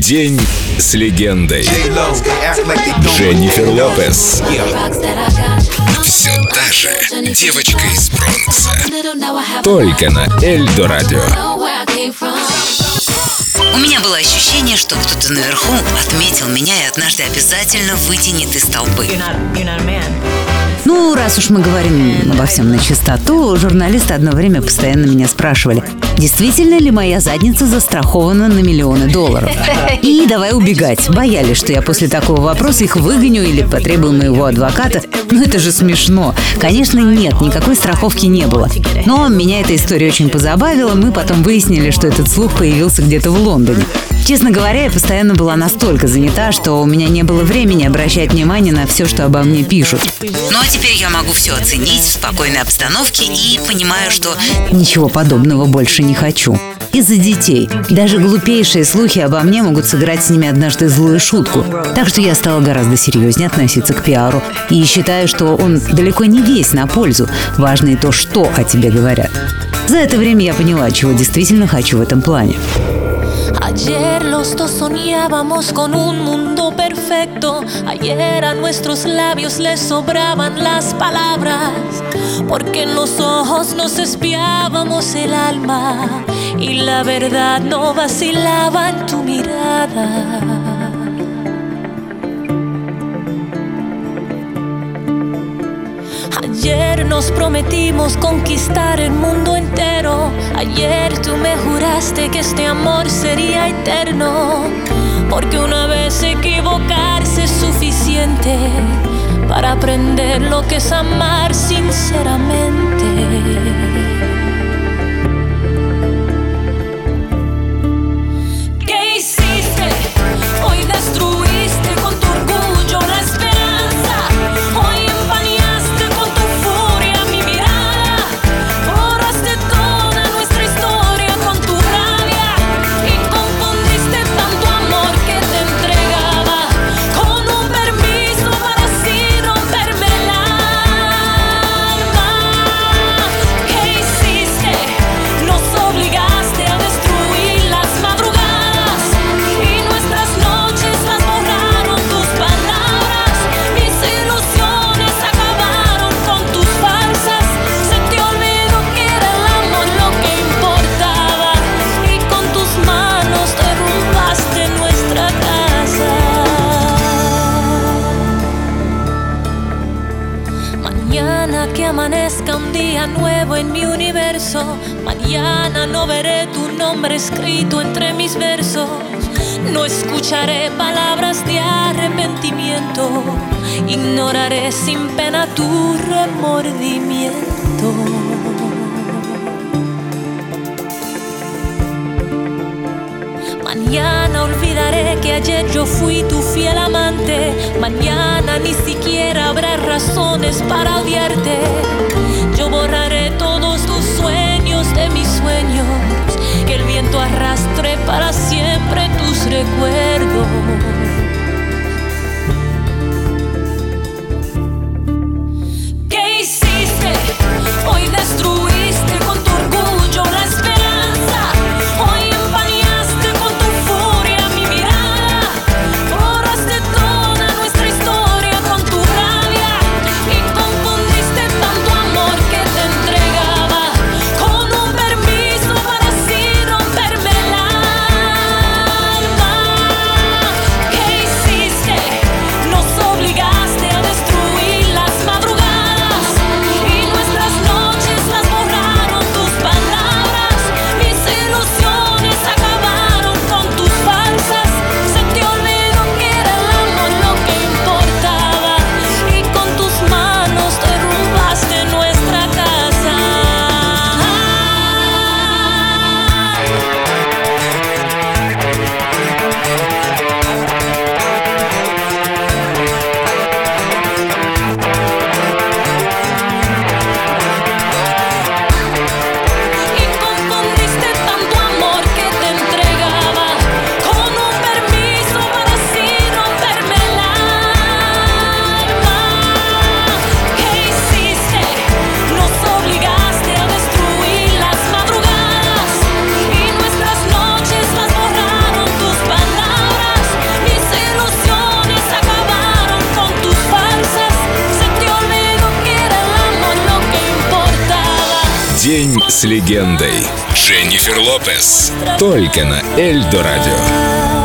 День с легендой. Дженнифер Лопес. Все та же девочка из Бронкса. Только на Эльдо Радио. У меня было ощущение, что кто-то наверху отметил меня и однажды обязательно вытянет из толпы. Ну, раз уж мы говорим обо всем на чистоту, журналисты одно время постоянно меня спрашивали, действительно ли моя задница застрахована на миллионы долларов. И давай убегать. Боялись, что я после такого вопроса их выгоню или потребую моего адвоката. Ну это же смешно. Конечно, нет, никакой страховки не было. Но меня эта история очень позабавила. Мы потом выяснили, что этот слух появился где-то в Лондоне. Честно говоря, я постоянно была настолько занята, что у меня не было времени обращать внимание на все, что обо мне пишут. Ну а теперь я могу все оценить в спокойной обстановке и понимаю, что Ничего подобного больше не хочу. Из-за детей. Даже глупейшие слухи обо мне могут сыграть с ними однажды злую шутку. Так что я стала гораздо серьезнее относиться к пиару. И считаю, что он далеко не весь на пользу. Важно и то, что о тебе говорят. За это время я поняла, чего действительно хочу в этом плане. Ayer los dos soñábamos con un mundo perfecto. Ayer a nuestros labios les sobraban las palabras. Porque en los ojos nos espiábamos el alma. Y la verdad no vacilaba en tu mirada. Ayer nos prometimos conquistar el mundo entero. Ayer tú me juraste que este amor sería eterno. Porque una vez equivocarse es suficiente para aprender lo que es amar sinceramente. Mañana que amanezca un día nuevo en mi universo. Mañana no veré tu nombre escrito entre mis versos. No escucharé palabras de arrepentimiento. Ignoraré sin pena tu remordimiento. Olvidaré que ayer yo fui tu fiel amante. Mañana ni siquiera habrá razones para odiarte. Yo borraré todos tus sueños de mis sueños. Que el viento arrastre para siempre tus recuerdos. День с легендой. Дженнифер Лопес. Только на Эльдо Радио.